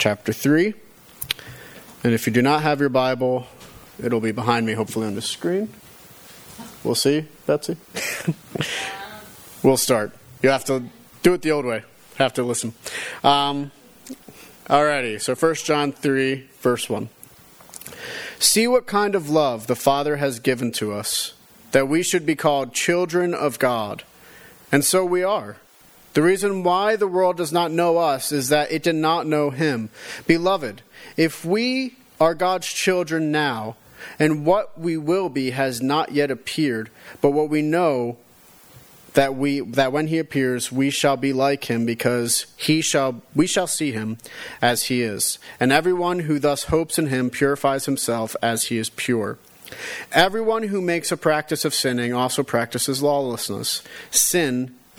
chapter 3. And if you do not have your Bible, it'll be behind me, hopefully, on the screen. We'll see, Betsy. we'll start. You have to do it the old way. Have to listen. Um, alrighty, so 1 John 3, verse 1. See what kind of love the Father has given to us, that we should be called children of God. And so we are. The reason why the world does not know us is that it did not know him. Beloved, if we are God's children now, and what we will be has not yet appeared, but what we know that we that when he appears we shall be like him because he shall we shall see him as he is. And everyone who thus hopes in him purifies himself as he is pure. Everyone who makes a practice of sinning also practices lawlessness. Sin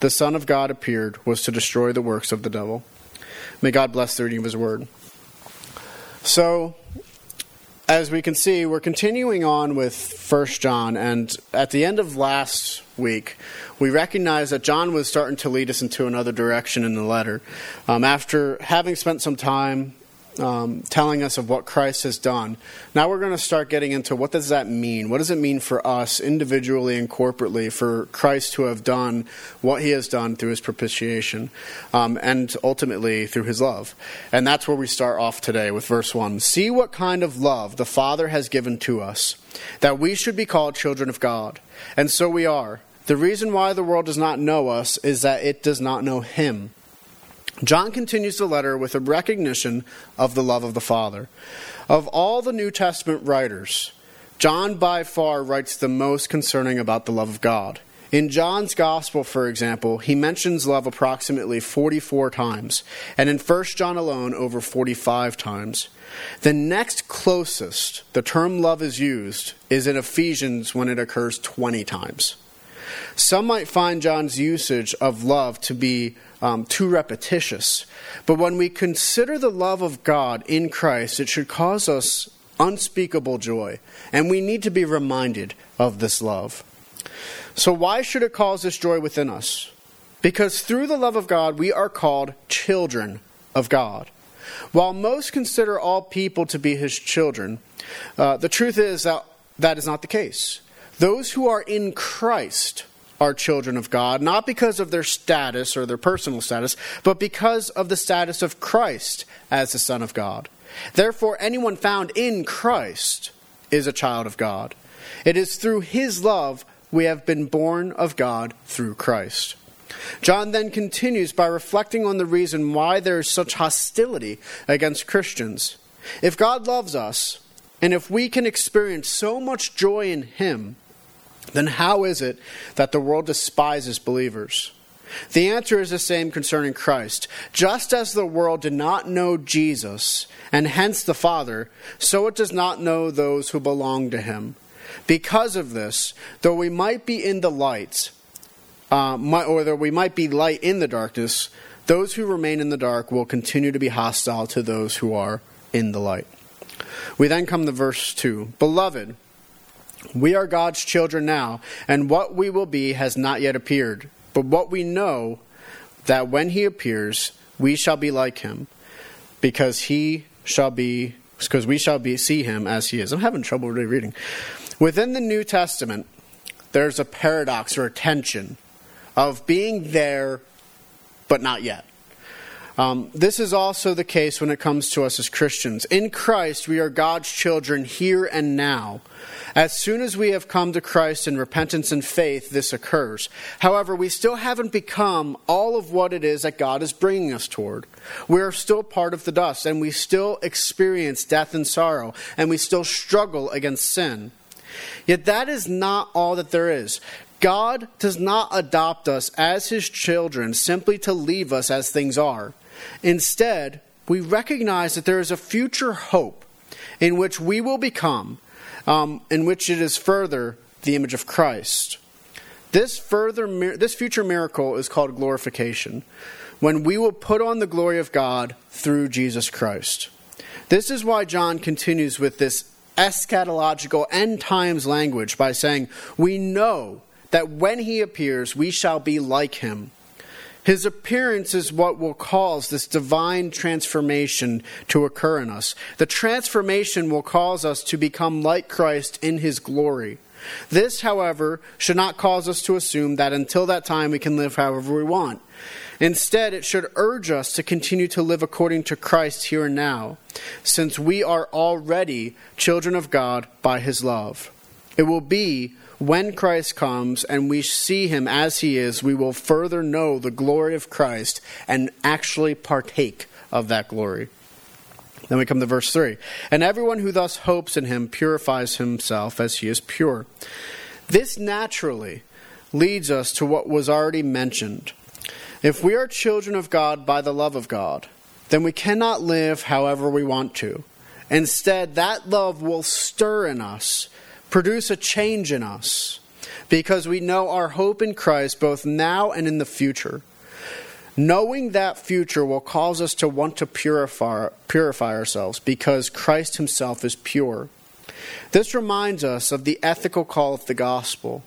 the Son of God appeared was to destroy the works of the devil. May God bless the reading of his word. So, as we can see, we're continuing on with First John, and at the end of last week, we recognized that John was starting to lead us into another direction in the letter. Um, after having spent some time um, telling us of what Christ has done. Now we're going to start getting into what does that mean? What does it mean for us individually and corporately for Christ to have done what he has done through his propitiation um, and ultimately through his love? And that's where we start off today with verse 1. See what kind of love the Father has given to us, that we should be called children of God. And so we are. The reason why the world does not know us is that it does not know him. John continues the letter with a recognition of the love of the Father. Of all the New Testament writers, John by far writes the most concerning about the love of God. In John's Gospel, for example, he mentions love approximately 44 times, and in 1 John alone, over 45 times. The next closest the term love is used is in Ephesians when it occurs 20 times. Some might find John's usage of love to be um, too repetitious. But when we consider the love of God in Christ, it should cause us unspeakable joy. And we need to be reminded of this love. So, why should it cause this joy within us? Because through the love of God, we are called children of God. While most consider all people to be his children, uh, the truth is that that is not the case. Those who are in Christ are children of God, not because of their status or their personal status, but because of the status of Christ as the Son of God. Therefore, anyone found in Christ is a child of God. It is through his love we have been born of God through Christ. John then continues by reflecting on the reason why there is such hostility against Christians. If God loves us, and if we can experience so much joy in him, then how is it that the world despises believers? The answer is the same concerning Christ. Just as the world did not know Jesus, and hence the Father, so it does not know those who belong to him. Because of this, though we might be in the light, uh, or though we might be light in the darkness, those who remain in the dark will continue to be hostile to those who are in the light. We then come to verse 2. Beloved, we are God's children now, and what we will be has not yet appeared. But what we know, that when he appears, we shall be like him, because he shall be, because we shall be see him as he is. I'm having trouble really reading. Within the New Testament, there's a paradox or a tension of being there, but not yet. Um, this is also the case when it comes to us as Christians. In Christ, we are God's children here and now. As soon as we have come to Christ in repentance and faith, this occurs. However, we still haven't become all of what it is that God is bringing us toward. We are still part of the dust, and we still experience death and sorrow, and we still struggle against sin. Yet that is not all that there is. God does not adopt us as his children simply to leave us as things are. Instead, we recognize that there is a future hope in which we will become, um, in which it is further the image of Christ. This further, this future miracle is called glorification, when we will put on the glory of God through Jesus Christ. This is why John continues with this eschatological end times language by saying, We know that when he appears, we shall be like him. His appearance is what will cause this divine transformation to occur in us. The transformation will cause us to become like Christ in his glory. This, however, should not cause us to assume that until that time we can live however we want. Instead, it should urge us to continue to live according to Christ here and now, since we are already children of God by his love. It will be when Christ comes and we see him as he is, we will further know the glory of Christ and actually partake of that glory. Then we come to verse 3. And everyone who thus hopes in him purifies himself as he is pure. This naturally leads us to what was already mentioned. If we are children of God by the love of God, then we cannot live however we want to. Instead, that love will stir in us, produce a change in us, because we know our hope in Christ both now and in the future. Knowing that future will cause us to want to purify, purify ourselves because Christ Himself is pure. This reminds us of the ethical call of the gospel.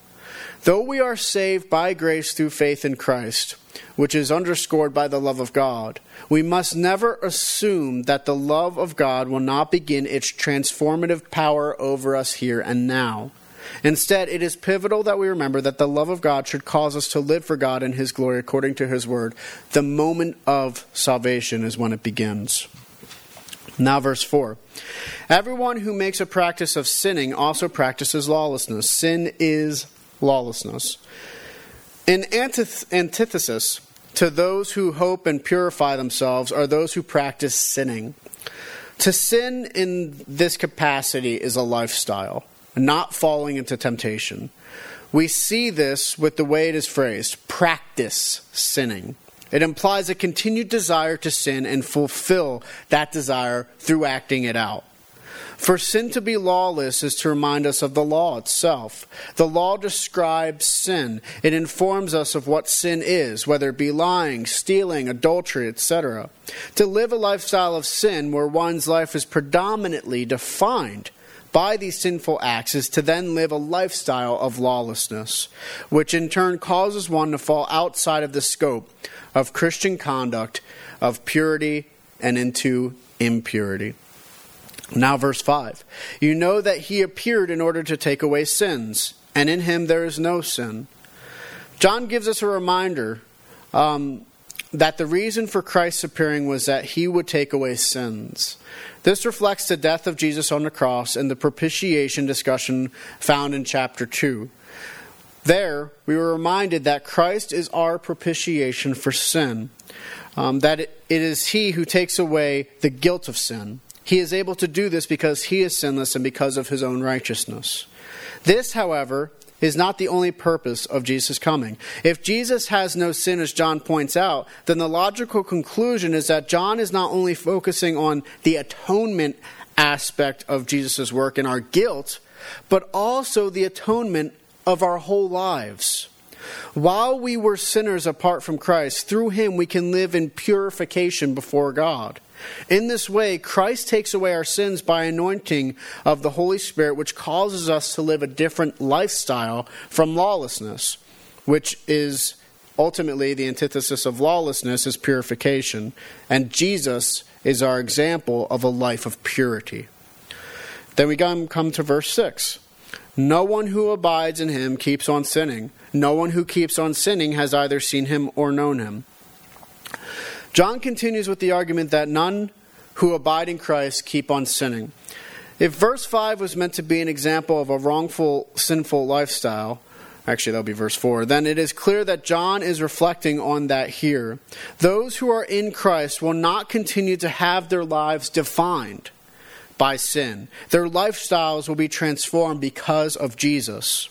Though we are saved by grace through faith in Christ, which is underscored by the love of God, we must never assume that the love of God will not begin its transformative power over us here and now. Instead, it is pivotal that we remember that the love of God should cause us to live for God and His glory according to His word. The moment of salvation is when it begins. Now, verse 4. Everyone who makes a practice of sinning also practices lawlessness. Sin is lawlessness. In antith- antithesis to those who hope and purify themselves are those who practice sinning. To sin in this capacity is a lifestyle not falling into temptation. We see this with the way it is phrased practice sinning. It implies a continued desire to sin and fulfill that desire through acting it out. For sin to be lawless is to remind us of the law itself. The law describes sin. It informs us of what sin is, whether it be lying, stealing, adultery, etc. To live a lifestyle of sin where one's life is predominantly defined by these sinful acts is to then live a lifestyle of lawlessness, which in turn causes one to fall outside of the scope of Christian conduct, of purity, and into impurity. Now, verse 5 You know that he appeared in order to take away sins, and in him there is no sin. John gives us a reminder um, that the reason for Christ's appearing was that he would take away sins. This reflects the death of Jesus on the cross and the propitiation discussion found in chapter 2. There, we were reminded that Christ is our propitiation for sin, um, that it, it is He who takes away the guilt of sin. He is able to do this because He is sinless and because of His own righteousness. This, however, is not the only purpose of Jesus' coming. If Jesus has no sin, as John points out, then the logical conclusion is that John is not only focusing on the atonement aspect of Jesus' work and our guilt, but also the atonement of our whole lives. While we were sinners apart from Christ, through him we can live in purification before God. In this way, Christ takes away our sins by anointing of the Holy Spirit, which causes us to live a different lifestyle from lawlessness, which is ultimately the antithesis of lawlessness is purification. And Jesus is our example of a life of purity. Then we come to verse 6. No one who abides in him keeps on sinning. No one who keeps on sinning has either seen him or known him. John continues with the argument that none who abide in Christ keep on sinning. If verse 5 was meant to be an example of a wrongful, sinful lifestyle, actually, that'll be verse 4, then it is clear that John is reflecting on that here. Those who are in Christ will not continue to have their lives defined by sin, their lifestyles will be transformed because of Jesus.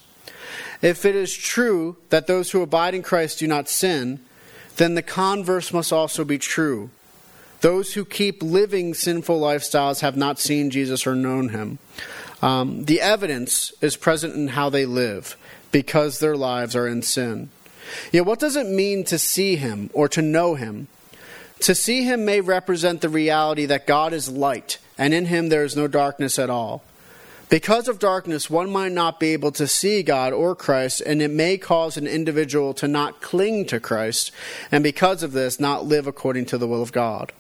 If it is true that those who abide in Christ do not sin, then the converse must also be true. Those who keep living sinful lifestyles have not seen Jesus or known him. Um, the evidence is present in how they live because their lives are in sin. Yet, what does it mean to see him or to know him? To see him may represent the reality that God is light, and in him there is no darkness at all. Because of darkness, one might not be able to see God or Christ, and it may cause an individual to not cling to Christ, and because of this, not live according to the will of God.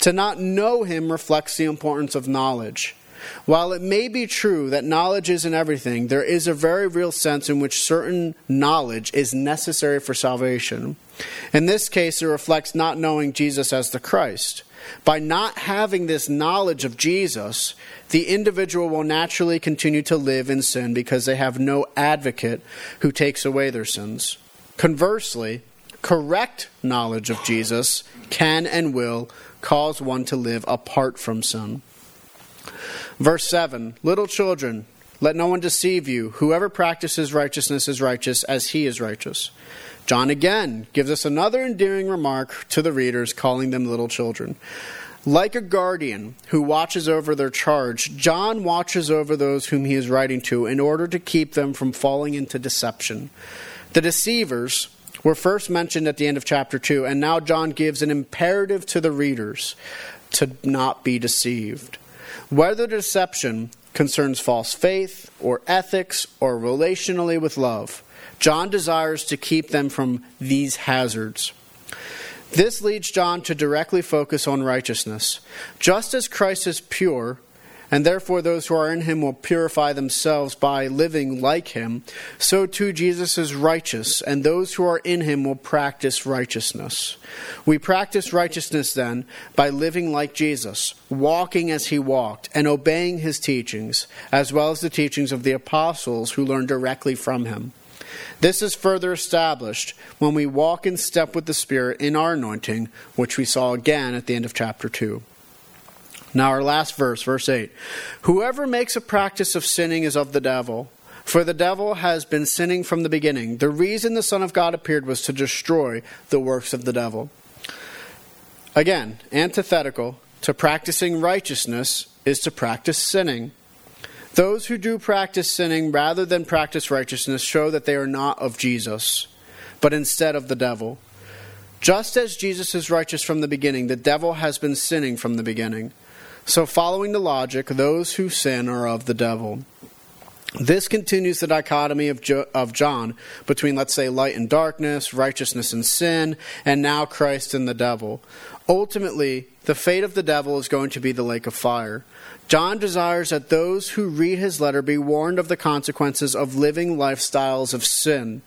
To not know Him reflects the importance of knowledge. While it may be true that knowledge isn't everything, there is a very real sense in which certain knowledge is necessary for salvation. In this case, it reflects not knowing Jesus as the Christ. By not having this knowledge of Jesus, the individual will naturally continue to live in sin because they have no advocate who takes away their sins. Conversely, correct knowledge of Jesus can and will cause one to live apart from sin. Verse 7 Little children, let no one deceive you. Whoever practices righteousness is righteous as he is righteous. John again gives us another endearing remark to the readers, calling them little children. Like a guardian who watches over their charge, John watches over those whom he is writing to in order to keep them from falling into deception. The deceivers were first mentioned at the end of chapter 2, and now John gives an imperative to the readers to not be deceived. Whether deception concerns false faith or ethics or relationally with love, John desires to keep them from these hazards. This leads John to directly focus on righteousness. Just as Christ is pure, and therefore those who are in him will purify themselves by living like him, so too Jesus is righteous, and those who are in him will practice righteousness. We practice righteousness then by living like Jesus, walking as he walked, and obeying his teachings, as well as the teachings of the apostles who learned directly from him. This is further established when we walk in step with the Spirit in our anointing, which we saw again at the end of chapter 2. Now, our last verse, verse 8. Whoever makes a practice of sinning is of the devil, for the devil has been sinning from the beginning. The reason the Son of God appeared was to destroy the works of the devil. Again, antithetical to practicing righteousness is to practice sinning. Those who do practice sinning rather than practice righteousness show that they are not of Jesus, but instead of the devil. Just as Jesus is righteous from the beginning, the devil has been sinning from the beginning. So, following the logic, those who sin are of the devil. This continues the dichotomy of, jo- of John between, let's say, light and darkness, righteousness and sin, and now Christ and the devil. Ultimately, the fate of the devil is going to be the lake of fire. John desires that those who read his letter be warned of the consequences of living lifestyles of sin,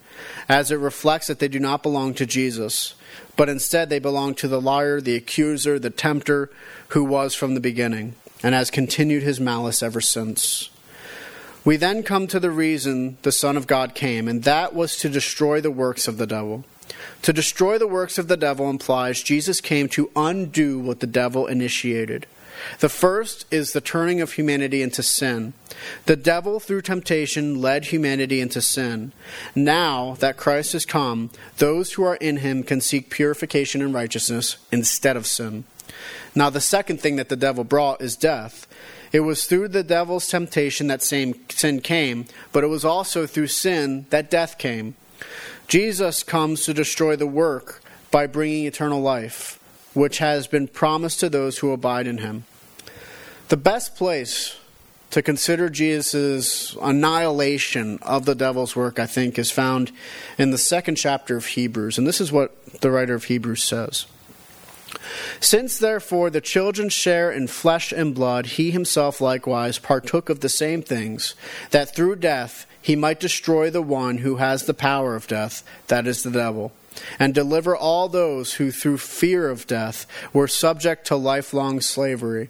as it reflects that they do not belong to Jesus, but instead they belong to the liar, the accuser, the tempter, who was from the beginning, and has continued his malice ever since. We then come to the reason the Son of God came, and that was to destroy the works of the devil. To destroy the works of the devil implies Jesus came to undo what the devil initiated. The first is the turning of humanity into sin. The devil, through temptation, led humanity into sin. Now that Christ has come, those who are in him can seek purification and righteousness instead of sin. Now, the second thing that the devil brought is death. It was through the devil's temptation that same sin came, but it was also through sin that death came. Jesus comes to destroy the work by bringing eternal life, which has been promised to those who abide in him. The best place to consider Jesus' annihilation of the devil's work, I think, is found in the second chapter of Hebrews. And this is what the writer of Hebrews says. Since therefore the children share in flesh and blood, he himself likewise partook of the same things, that through death he might destroy the one who has the power of death, that is the devil, and deliver all those who through fear of death were subject to lifelong slavery.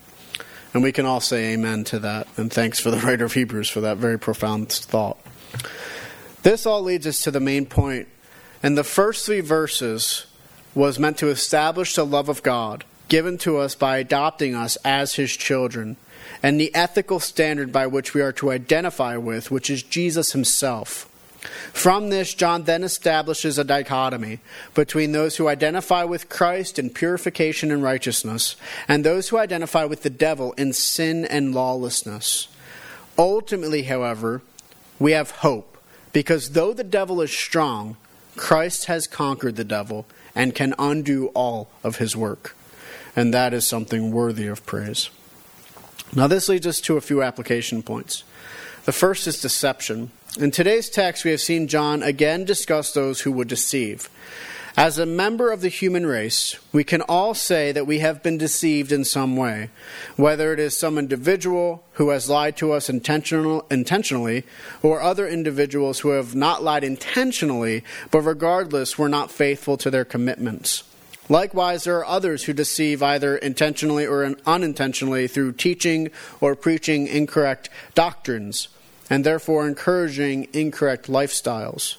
And we can all say amen to that. And thanks for the writer of Hebrews for that very profound thought. This all leads us to the main point. And the first three verses was meant to establish the love of God given to us by adopting us as his children and the ethical standard by which we are to identify with, which is Jesus himself. From this, John then establishes a dichotomy between those who identify with Christ in purification and righteousness, and those who identify with the devil in sin and lawlessness. Ultimately, however, we have hope, because though the devil is strong, Christ has conquered the devil and can undo all of his work. And that is something worthy of praise. Now, this leads us to a few application points. The first is deception. In today's text, we have seen John again discuss those who would deceive. As a member of the human race, we can all say that we have been deceived in some way, whether it is some individual who has lied to us intentional, intentionally, or other individuals who have not lied intentionally, but regardless were not faithful to their commitments. Likewise, there are others who deceive either intentionally or unintentionally through teaching or preaching incorrect doctrines and therefore encouraging incorrect lifestyles.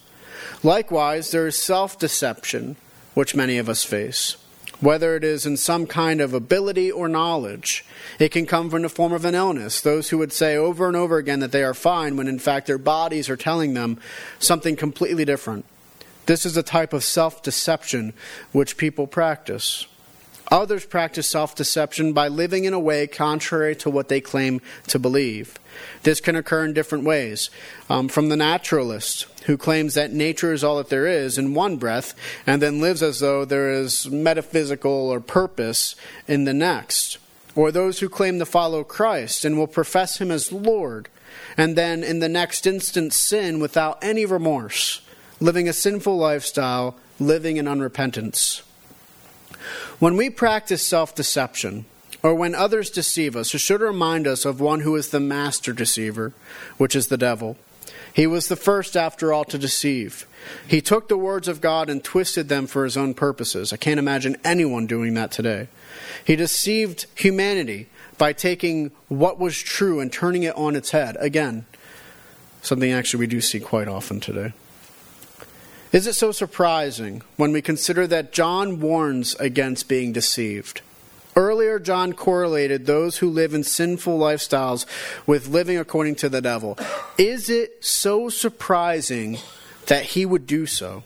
Likewise, there is self deception, which many of us face. Whether it is in some kind of ability or knowledge, it can come from the form of an illness. Those who would say over and over again that they are fine when in fact their bodies are telling them something completely different. This is a type of self deception which people practice. Others practice self deception by living in a way contrary to what they claim to believe. This can occur in different ways. Um, from the naturalist, who claims that nature is all that there is in one breath, and then lives as though there is metaphysical or purpose in the next. Or those who claim to follow Christ and will profess him as Lord, and then in the next instant sin without any remorse living a sinful lifestyle, living in unrepentance. When we practice self deception, or when others deceive us, it should remind us of one who is the master deceiver, which is the devil. He was the first, after all, to deceive. He took the words of God and twisted them for his own purposes. I can't imagine anyone doing that today. He deceived humanity by taking what was true and turning it on its head. Again, something actually we do see quite often today. Is it so surprising when we consider that John warns against being deceived? Earlier, John correlated those who live in sinful lifestyles with living according to the devil. Is it so surprising that he would do so?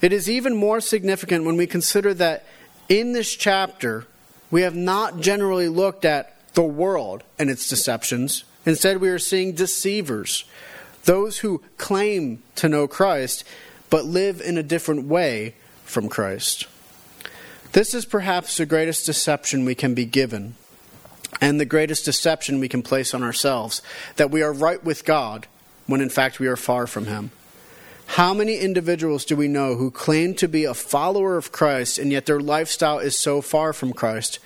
It is even more significant when we consider that in this chapter, we have not generally looked at the world and its deceptions. Instead, we are seeing deceivers those who claim to know Christ, but live in a different way from Christ. This is perhaps the greatest deception we can be given, and the greatest deception we can place on ourselves that we are right with God when in fact we are far from Him. How many individuals do we know who claim to be a follower of Christ and yet their lifestyle is so far from Christ?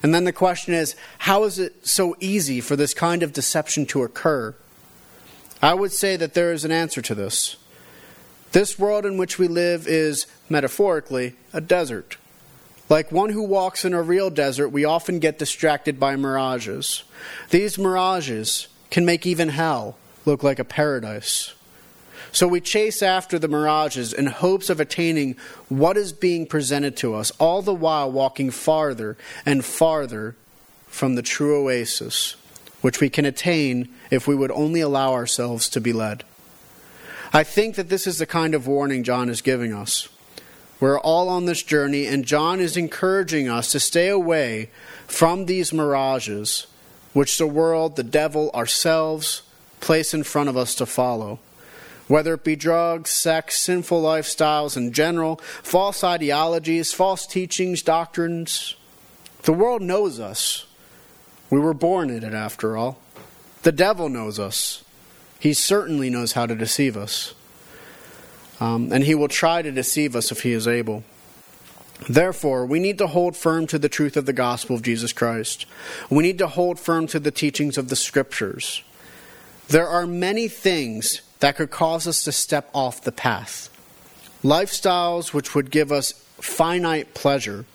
And then the question is how is it so easy for this kind of deception to occur? I would say that there is an answer to this. This world in which we live is, metaphorically, a desert. Like one who walks in a real desert, we often get distracted by mirages. These mirages can make even hell look like a paradise. So we chase after the mirages in hopes of attaining what is being presented to us, all the while walking farther and farther from the true oasis which we can attain if we would only allow ourselves to be led. I think that this is the kind of warning John is giving us. We're all on this journey, and John is encouraging us to stay away from these mirages which the world, the devil, ourselves place in front of us to follow. Whether it be drugs, sex, sinful lifestyles in general, false ideologies, false teachings, doctrines, the world knows us. We were born in it, after all. The devil knows us. He certainly knows how to deceive us. Um, and he will try to deceive us if he is able. Therefore, we need to hold firm to the truth of the gospel of Jesus Christ. We need to hold firm to the teachings of the scriptures. There are many things that could cause us to step off the path. Lifestyles which would give us finite pleasure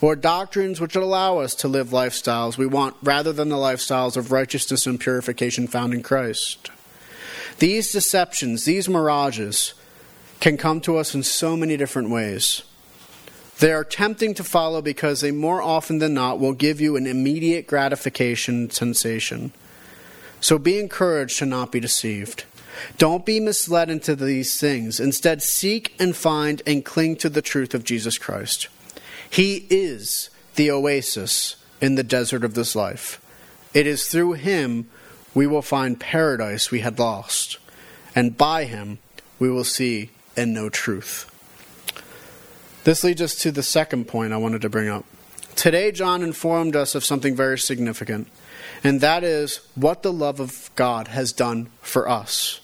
or doctrines which would allow us to live lifestyles we want rather than the lifestyles of righteousness and purification found in Christ. These deceptions, these mirages, can come to us in so many different ways. They are tempting to follow because they more often than not will give you an immediate gratification sensation. So be encouraged to not be deceived. Don't be misled into these things. Instead, seek and find and cling to the truth of Jesus Christ. He is the oasis in the desert of this life. It is through him we will find paradise we had lost, and by him we will see and know truth. This leads us to the second point I wanted to bring up. Today, John informed us of something very significant, and that is what the love of God has done for us.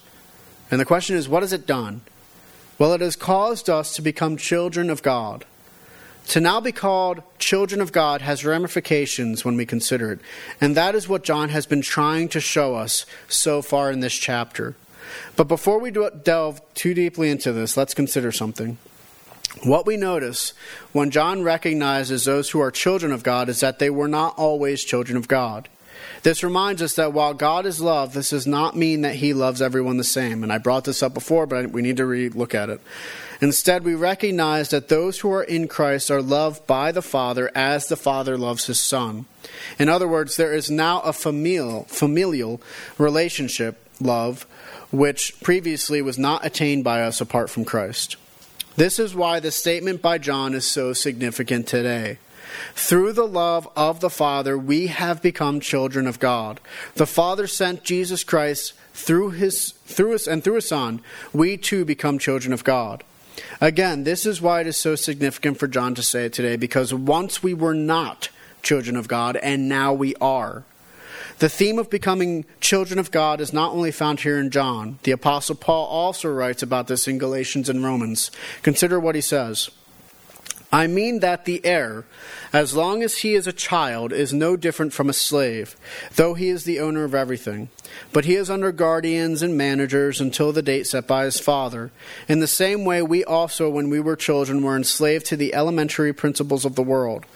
And the question is, what has it done? Well, it has caused us to become children of God. To now be called children of God has ramifications when we consider it, and that is what John has been trying to show us so far in this chapter. But before we delve too deeply into this, let's consider something. What we notice when John recognizes those who are children of God is that they were not always children of God. This reminds us that while God is love, this does not mean that he loves everyone the same. And I brought this up before, but we need to re look at it. Instead, we recognize that those who are in Christ are loved by the Father as the Father loves his Son. In other words, there is now a familial, familial relationship, love, which previously was not attained by us apart from Christ. This is why the statement by John is so significant today. Through the love of the Father, we have become children of God. The Father sent Jesus Christ through his through us and through his Son, we too become children of God. Again, this is why it is so significant for John to say it today, because once we were not children of God, and now we are. The theme of becoming children of God is not only found here in John. The Apostle Paul also writes about this in Galatians and Romans. Consider what he says. I mean that the heir, as long as he is a child, is no different from a slave, though he is the owner of everything. But he is under guardians and managers until the date set by his father. In the same way, we also, when we were children, were enslaved to the elementary principles of the world.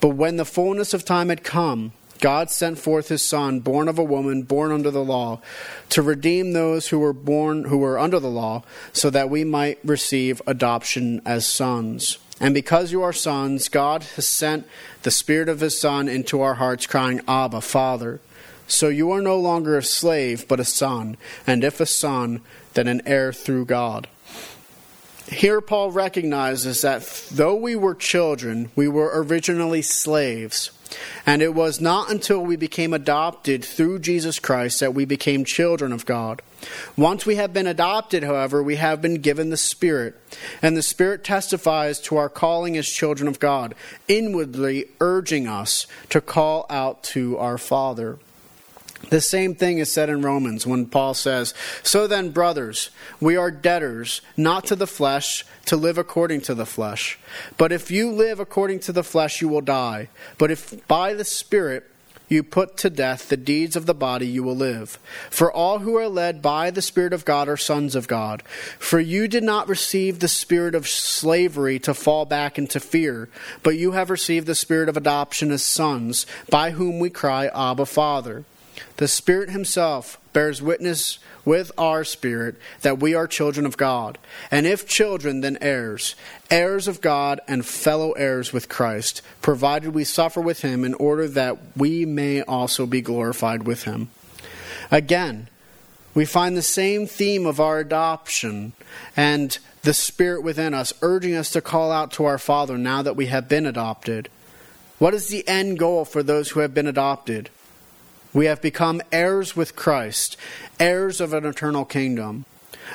But when the fullness of time had come, God sent forth his son, born of a woman, born under the law, to redeem those who were born who were under the law, so that we might receive adoption as sons. And because you are sons, God has sent the Spirit of his Son into our hearts, crying, Abba, Father. So you are no longer a slave, but a son, and if a son, then an heir through God. Here, Paul recognizes that though we were children, we were originally slaves. And it was not until we became adopted through Jesus Christ that we became children of God. Once we have been adopted, however, we have been given the Spirit. And the Spirit testifies to our calling as children of God, inwardly urging us to call out to our Father. The same thing is said in Romans when Paul says, So then, brothers, we are debtors, not to the flesh, to live according to the flesh. But if you live according to the flesh, you will die. But if by the Spirit you put to death the deeds of the body, you will live. For all who are led by the Spirit of God are sons of God. For you did not receive the spirit of slavery to fall back into fear, but you have received the spirit of adoption as sons, by whom we cry, Abba, Father. The Spirit Himself bears witness with our spirit that we are children of God. And if children, then heirs, heirs of God and fellow heirs with Christ, provided we suffer with Him in order that we may also be glorified with Him. Again, we find the same theme of our adoption and the Spirit within us, urging us to call out to our Father now that we have been adopted. What is the end goal for those who have been adopted? We have become heirs with Christ, heirs of an eternal kingdom.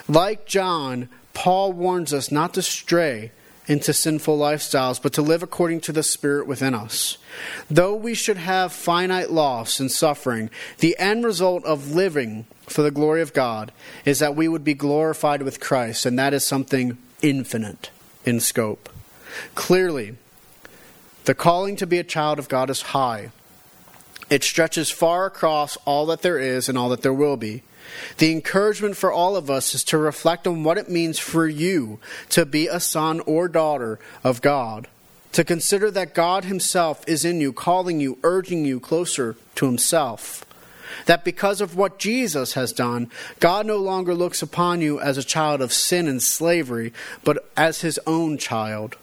Like John, Paul warns us not to stray into sinful lifestyles, but to live according to the Spirit within us. Though we should have finite loss and suffering, the end result of living for the glory of God is that we would be glorified with Christ, and that is something infinite in scope. Clearly, the calling to be a child of God is high. It stretches far across all that there is and all that there will be. The encouragement for all of us is to reflect on what it means for you to be a son or daughter of God. to consider that God Himself is in you, calling you, urging you closer to Himself. That because of what Jesus has done, God no longer looks upon you as a child of sin and slavery, but as His own child.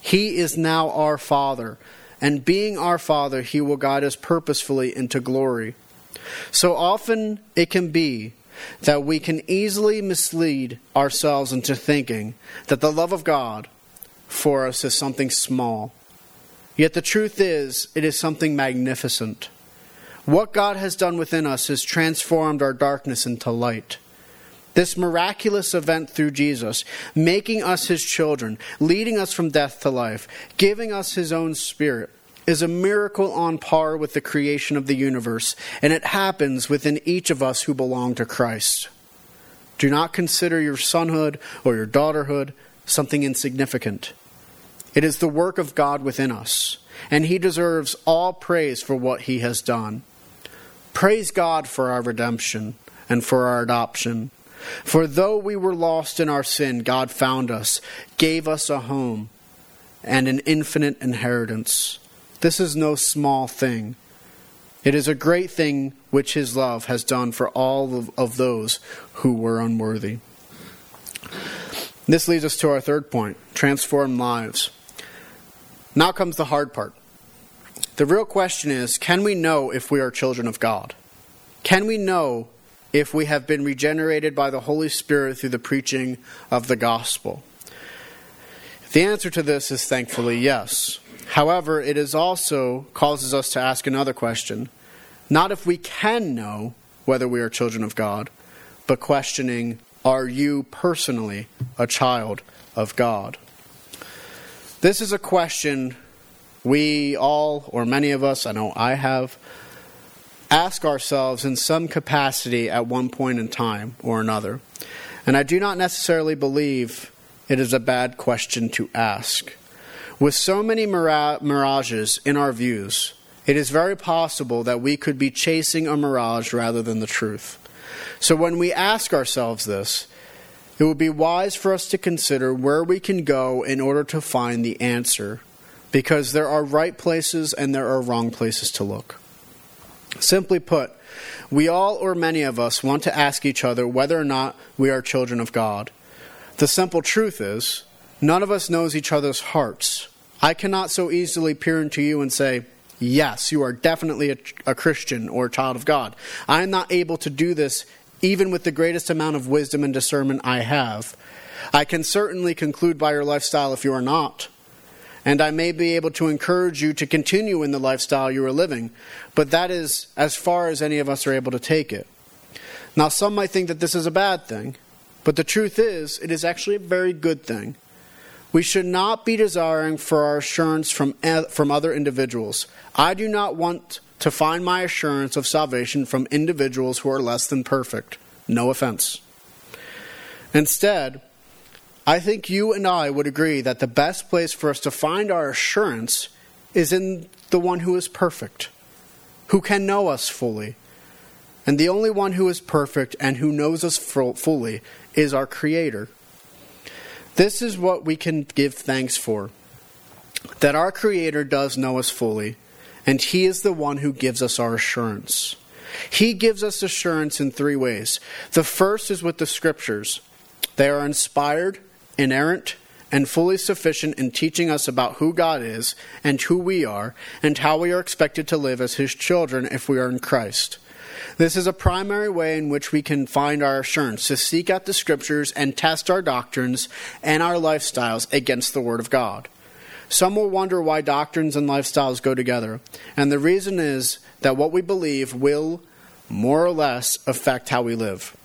He is now our Father, and being our Father, He will guide us purposefully into glory. So often it can be that we can easily mislead ourselves into thinking that the love of God for us is something small. Yet the truth is, it is something magnificent. What God has done within us has transformed our darkness into light. This miraculous event through Jesus, making us his children, leading us from death to life, giving us his own spirit, is a miracle on par with the creation of the universe, and it happens within each of us who belong to Christ. Do not consider your sonhood or your daughterhood something insignificant. It is the work of God within us, and He deserves all praise for what He has done. Praise God for our redemption and for our adoption. For though we were lost in our sin, God found us, gave us a home, and an infinite inheritance. This is no small thing. It is a great thing which His love has done for all of, of those who were unworthy. This leads us to our third point transform lives. Now comes the hard part. The real question is can we know if we are children of God? Can we know if we have been regenerated by the Holy Spirit through the preaching of the gospel? The answer to this is thankfully yes. However, it is also causes us to ask another question. Not if we can know whether we are children of God, but questioning are you personally a child of God? This is a question we all, or many of us, I know I have, ask ourselves in some capacity at one point in time or another. And I do not necessarily believe it is a bad question to ask. With so many mirages in our views, it is very possible that we could be chasing a mirage rather than the truth. So when we ask ourselves this, it would be wise for us to consider where we can go in order to find the answer, because there are right places and there are wrong places to look. Simply put, we all or many of us want to ask each other whether or not we are children of God. The simple truth is, None of us knows each other's hearts. I cannot so easily peer into you and say, Yes, you are definitely a, a, Christian or a child of God. I am not able to do this even with the greatest amount of wisdom and discernment I have. I can certainly conclude by your lifestyle if you are not. And I may be able to encourage you to continue in the lifestyle you are living, but that is as far as any of us are able to take it. Now, some might think that this is a bad thing, but the truth is, it is actually a very good thing. We should not be desiring for our assurance from, eh, from other individuals. I do not want to find my assurance of salvation from individuals who are less than perfect. No offense. Instead, I think you and I would agree that the best place for us to find our assurance is in the one who is perfect, who can know us fully. And the only one who is perfect and who knows us fully is our Creator. This is what we can give thanks for that our Creator does know us fully, and He is the one who gives us our assurance. He gives us assurance in three ways. The first is with the Scriptures, they are inspired, inerrant, and fully sufficient in teaching us about who God is and who we are, and how we are expected to live as His children if we are in Christ. This is a primary way in which we can find our assurance to seek out the scriptures and test our doctrines and our lifestyles against the Word of God. Some will wonder why doctrines and lifestyles go together, and the reason is that what we believe will, more or less, affect how we live.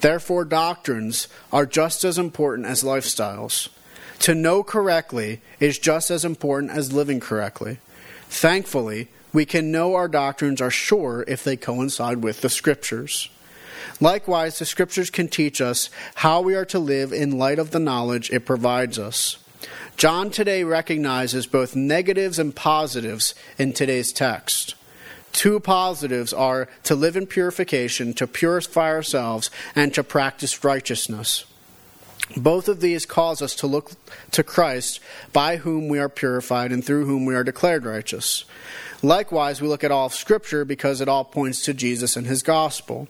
Therefore, doctrines are just as important as lifestyles. To know correctly is just as important as living correctly. Thankfully, we can know our doctrines are sure if they coincide with the Scriptures. Likewise, the Scriptures can teach us how we are to live in light of the knowledge it provides us. John today recognizes both negatives and positives in today's text. Two positives are to live in purification, to purify ourselves, and to practice righteousness. Both of these cause us to look to Christ, by whom we are purified and through whom we are declared righteous. Likewise, we look at all of Scripture because it all points to Jesus and his gospel.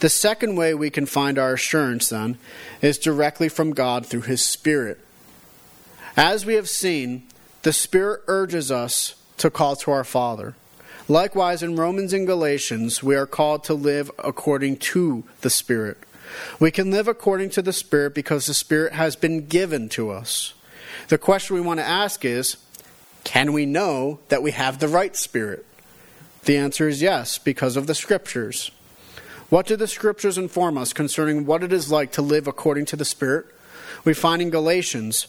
The second way we can find our assurance, then, is directly from God through his Spirit. As we have seen, the Spirit urges us to call to our Father. Likewise, in Romans and Galatians, we are called to live according to the Spirit. We can live according to the Spirit because the Spirit has been given to us. The question we want to ask is can we know that we have the right Spirit? The answer is yes, because of the Scriptures. What do the Scriptures inform us concerning what it is like to live according to the Spirit? We find in Galatians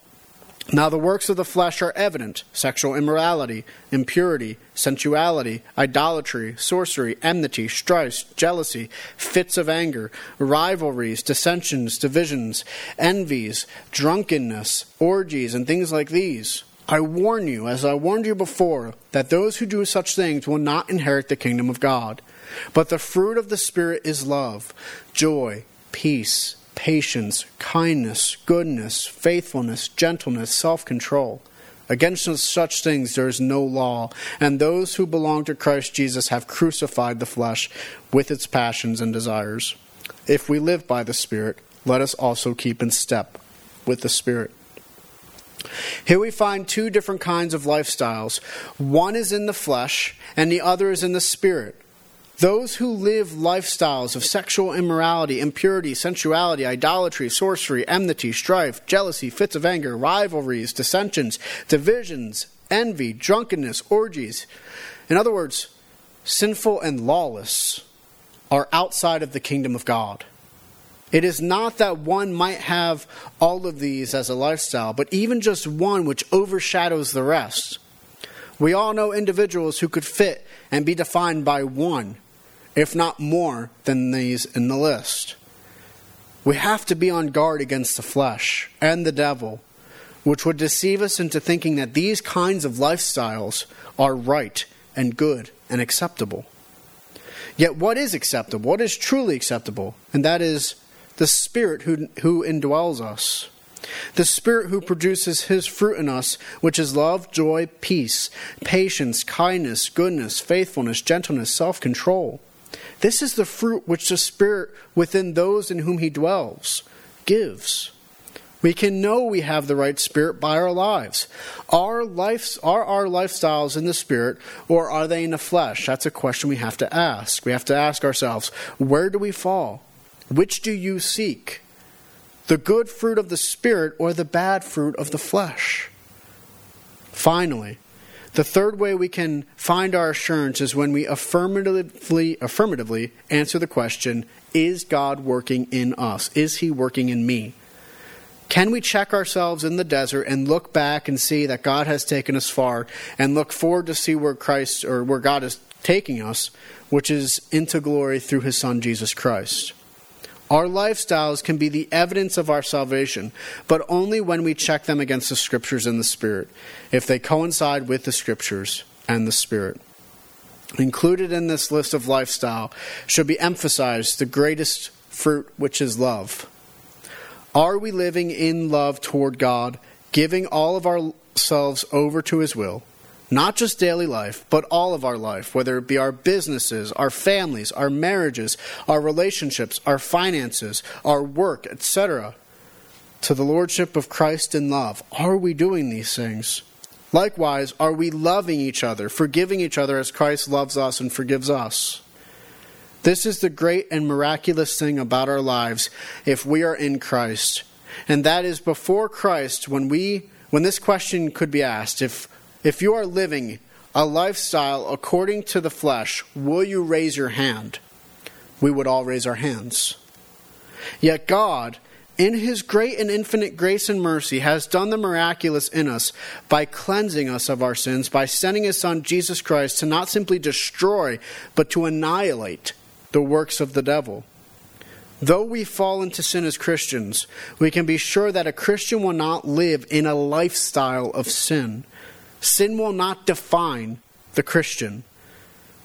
Now, the works of the flesh are evident sexual immorality, impurity, sensuality, idolatry, sorcery, enmity, strife, jealousy, fits of anger, rivalries, dissensions, divisions, envies, drunkenness, orgies, and things like these. I warn you, as I warned you before, that those who do such things will not inherit the kingdom of God. But the fruit of the Spirit is love, joy, peace patience, kindness, goodness, faithfulness, gentleness, self control. Against such things there is no law, and those who belong to Christ Jesus have crucified the flesh with its passions and desires. If we live by the Spirit, let us also keep in step with the Spirit. Here we find two different kinds of lifestyles. One is in the flesh, and the other is in the spirit. Those who live lifestyles of sexual immorality, impurity, sensuality, idolatry, sorcery, enmity, strife, jealousy, fits of anger, rivalries, dissensions, divisions, envy, drunkenness, orgies. In other words, sinful and lawless are outside of the kingdom of God. It is not that one might have all of these as a lifestyle, but even just one which overshadows the rest. We all know individuals who could fit and be defined by one if not more than these in the list. We have to be on guard against the flesh and the devil, which would deceive us into thinking that these kinds of lifestyles are right and good and acceptable. Yet, what is acceptable? What is truly acceptable? And that is the Spirit who, who indwells us. The Spirit who produces His fruit in us, which is love, joy, peace, patience, kindness, goodness, faithfulness, gentleness, self control. This is the fruit which the Spirit within those in whom He dwells gives. We can know we have the right spirit by our lives. Our lives are our lifestyles in the spirit or are they in the flesh? That's a question we have to ask. We have to ask ourselves, where do we fall? Which do you seek? The good fruit of the spirit or the bad fruit of the flesh? Finally, the third way we can find our assurance is when we affirmatively, affirmatively answer the question Is God working in us? Is He working in me? Can we check ourselves in the desert and look back and see that God has taken us far and look forward to see where Christ or where God is taking us, which is into glory through His Son Jesus Christ? Our lifestyles can be the evidence of our salvation, but only when we check them against the Scriptures and the Spirit, if they coincide with the Scriptures and the Spirit. Included in this list of lifestyle should be emphasized the greatest fruit, which is love. Are we living in love toward God, giving all of ourselves over to His will? Not just daily life, but all of our life, whether it be our businesses, our families, our marriages, our relationships, our finances, our work, etc., to the Lordship of Christ in love. Are we doing these things? Likewise, are we loving each other, forgiving each other as Christ loves us and forgives us? This is the great and miraculous thing about our lives if we are in Christ. And that is before Christ when we when this question could be asked if if you are living a lifestyle according to the flesh, will you raise your hand? We would all raise our hands. Yet God, in His great and infinite grace and mercy, has done the miraculous in us by cleansing us of our sins, by sending His Son, Jesus Christ, to not simply destroy, but to annihilate the works of the devil. Though we fall into sin as Christians, we can be sure that a Christian will not live in a lifestyle of sin. Sin will not define the Christian.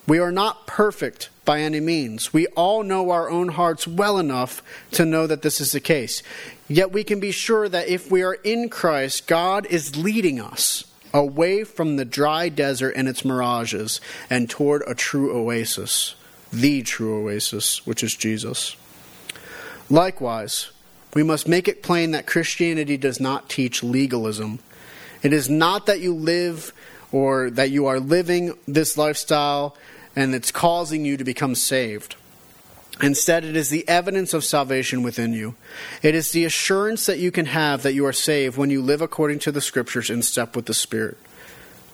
We are not perfect by any means. We all know our own hearts well enough to know that this is the case. Yet we can be sure that if we are in Christ, God is leading us away from the dry desert and its mirages and toward a true oasis, the true oasis, which is Jesus. Likewise, we must make it plain that Christianity does not teach legalism. It is not that you live or that you are living this lifestyle and it's causing you to become saved. Instead, it is the evidence of salvation within you. It is the assurance that you can have that you are saved when you live according to the Scriptures in step with the Spirit.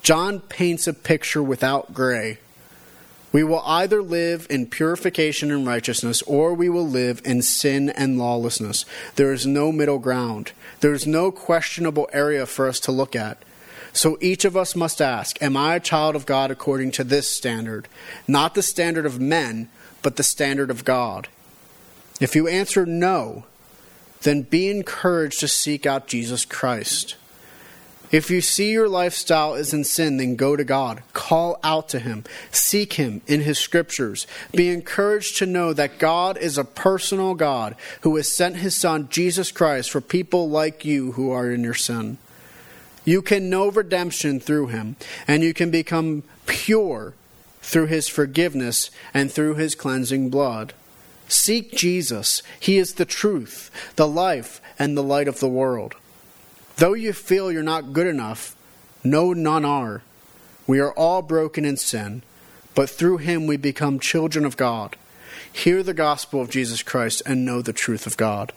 John paints a picture without gray. We will either live in purification and righteousness, or we will live in sin and lawlessness. There is no middle ground. There is no questionable area for us to look at. So each of us must ask Am I a child of God according to this standard? Not the standard of men but the standard of God? If you answer no, then be encouraged to seek out Jesus Christ. If you see your lifestyle is in sin, then go to God. Call out to Him. Seek Him in His scriptures. Be encouraged to know that God is a personal God who has sent His Son, Jesus Christ, for people like you who are in your sin. You can know redemption through Him, and you can become pure through his forgiveness and through his cleansing blood. Seek Jesus. He is the truth, the life, and the light of the world. Though you feel you're not good enough, no, none are. We are all broken in sin, but through him we become children of God. Hear the gospel of Jesus Christ and know the truth of God.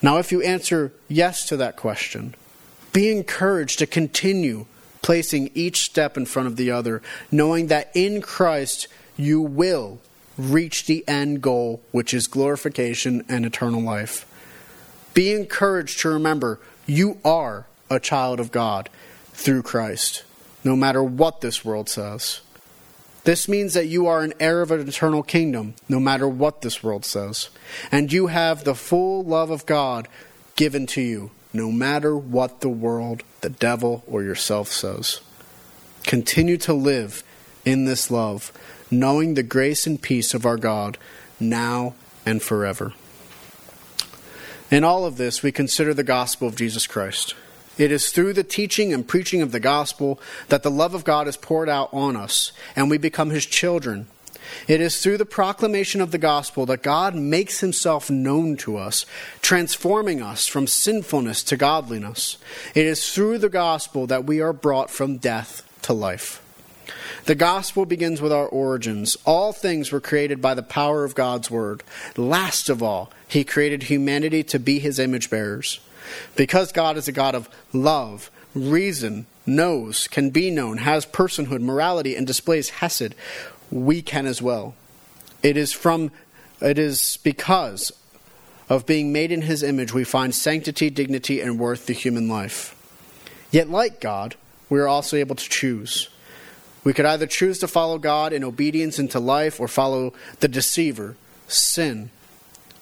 Now, if you answer yes to that question, be encouraged to continue placing each step in front of the other, knowing that in Christ you will reach the end goal, which is glorification and eternal life. Be encouraged to remember you are a child of God through Christ, no matter what this world says. This means that you are an heir of an eternal kingdom, no matter what this world says. And you have the full love of God given to you, no matter what the world, the devil, or yourself says. Continue to live in this love, knowing the grace and peace of our God now and forever. In all of this, we consider the gospel of Jesus Christ. It is through the teaching and preaching of the gospel that the love of God is poured out on us, and we become his children it is through the proclamation of the gospel that God makes himself known to us, transforming us from sinfulness to godliness. It is through the gospel that we are brought from death to life. The gospel begins with our origins. All things were created by the power of God's word. Last of all, he created humanity to be his image bearers. Because God is a God of love, reason, knows, can be known, has personhood, morality, and displays hesed, we can as well. It is from it is because of being made in his image we find sanctity, dignity, and worth to human life. Yet like God, we are also able to choose. We could either choose to follow God in obedience into life or follow the deceiver, sin,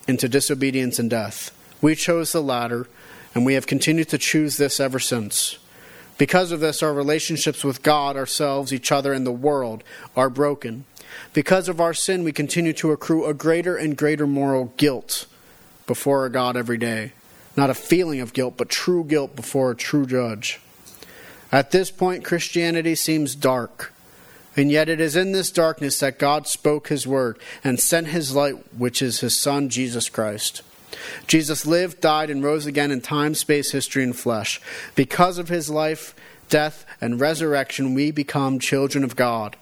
into disobedience and death. We chose the latter, and we have continued to choose this ever since. Because of this, our relationships with God, ourselves, each other, and the world are broken. Because of our sin, we continue to accrue a greater and greater moral guilt before our God every day. Not a feeling of guilt, but true guilt before a true judge. At this point, Christianity seems dark. And yet it is in this darkness that God spoke his word and sent his light, which is his Son, Jesus Christ. Jesus lived, died, and rose again in time, space, history, and flesh. Because of his life, death, and resurrection, we become children of God.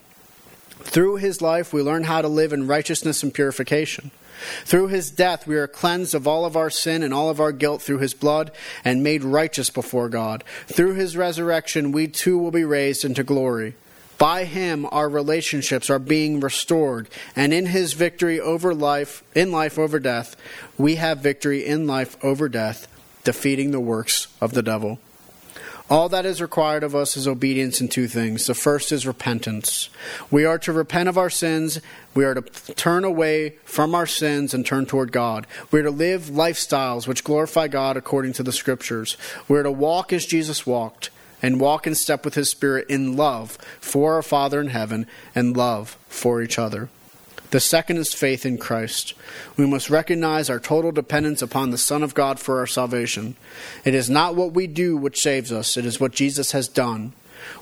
Through his life, we learn how to live in righteousness and purification. Through his death, we are cleansed of all of our sin and all of our guilt through his blood and made righteous before God. Through his resurrection, we too will be raised into glory. By him our relationships are being restored, and in his victory over life, in life over death, we have victory in life over death, defeating the works of the devil. All that is required of us is obedience in two things. The first is repentance. We are to repent of our sins. We are to turn away from our sins and turn toward God. We are to live lifestyles which glorify God according to the Scriptures. We are to walk as Jesus walked and walk in step with His Spirit in love for our Father in heaven and love for each other. The second is faith in Christ. We must recognize our total dependence upon the Son of God for our salvation. It is not what we do which saves us, it is what Jesus has done.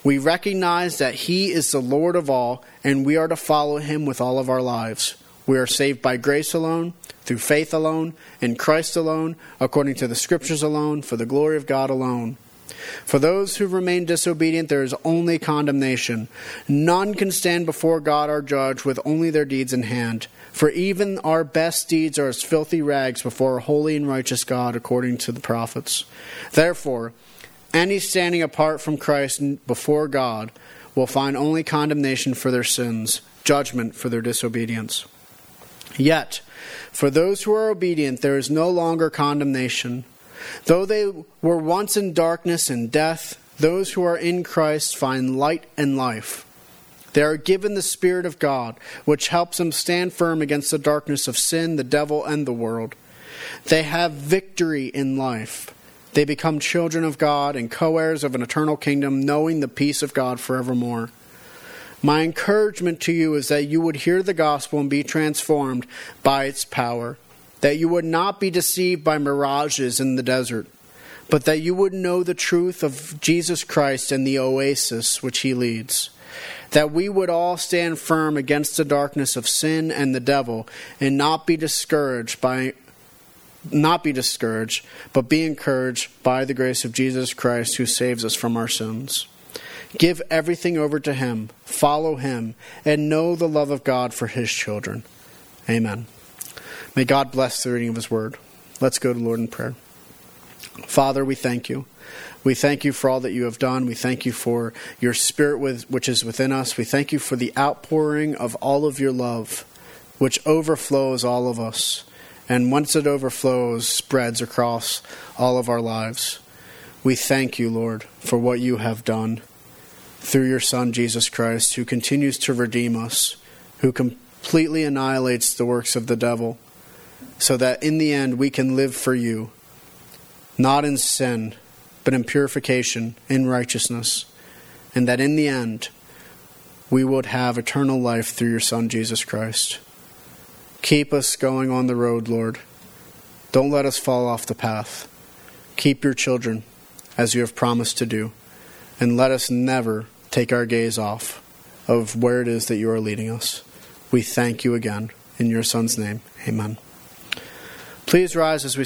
We recognize that He is the Lord of all, and we are to follow Him with all of our lives. We are saved by grace alone, through faith alone, in Christ alone, according to the Scriptures alone, for the glory of God alone. For those who remain disobedient, there is only condemnation. None can stand before God our judge with only their deeds in hand. For even our best deeds are as filthy rags before a holy and righteous God, according to the prophets. Therefore, any standing apart from Christ before God will find only condemnation for their sins, judgment for their disobedience. Yet, for those who are obedient, there is no longer condemnation. Though they were once in darkness and death, those who are in Christ find light and life. They are given the Spirit of God, which helps them stand firm against the darkness of sin, the devil, and the world. They have victory in life. They become children of God and co heirs of an eternal kingdom, knowing the peace of God forevermore. My encouragement to you is that you would hear the gospel and be transformed by its power that you would not be deceived by mirages in the desert, but that you would know the truth of Jesus Christ and the oasis which he leads. That we would all stand firm against the darkness of sin and the devil and not be discouraged by not be discouraged, but be encouraged by the grace of Jesus Christ who saves us from our sins. Give everything over to him, follow him, and know the love of God for his children. Amen. May God bless the reading of His Word. Let's go to Lord in prayer. Father, we thank you. We thank you for all that you have done. We thank you for your Spirit which is within us. We thank you for the outpouring of all of your love, which overflows all of us. And once it overflows, spreads across all of our lives. We thank you, Lord, for what you have done through your Son, Jesus Christ, who continues to redeem us, who completely annihilates the works of the devil so that in the end we can live for you, not in sin, but in purification, in righteousness, and that in the end we would have eternal life through your Son, Jesus Christ. Keep us going on the road, Lord. Don't let us fall off the path. Keep your children as you have promised to do, and let us never take our gaze off of where it is that you are leading us. We thank you again. In your Son's name, amen. Please rise as we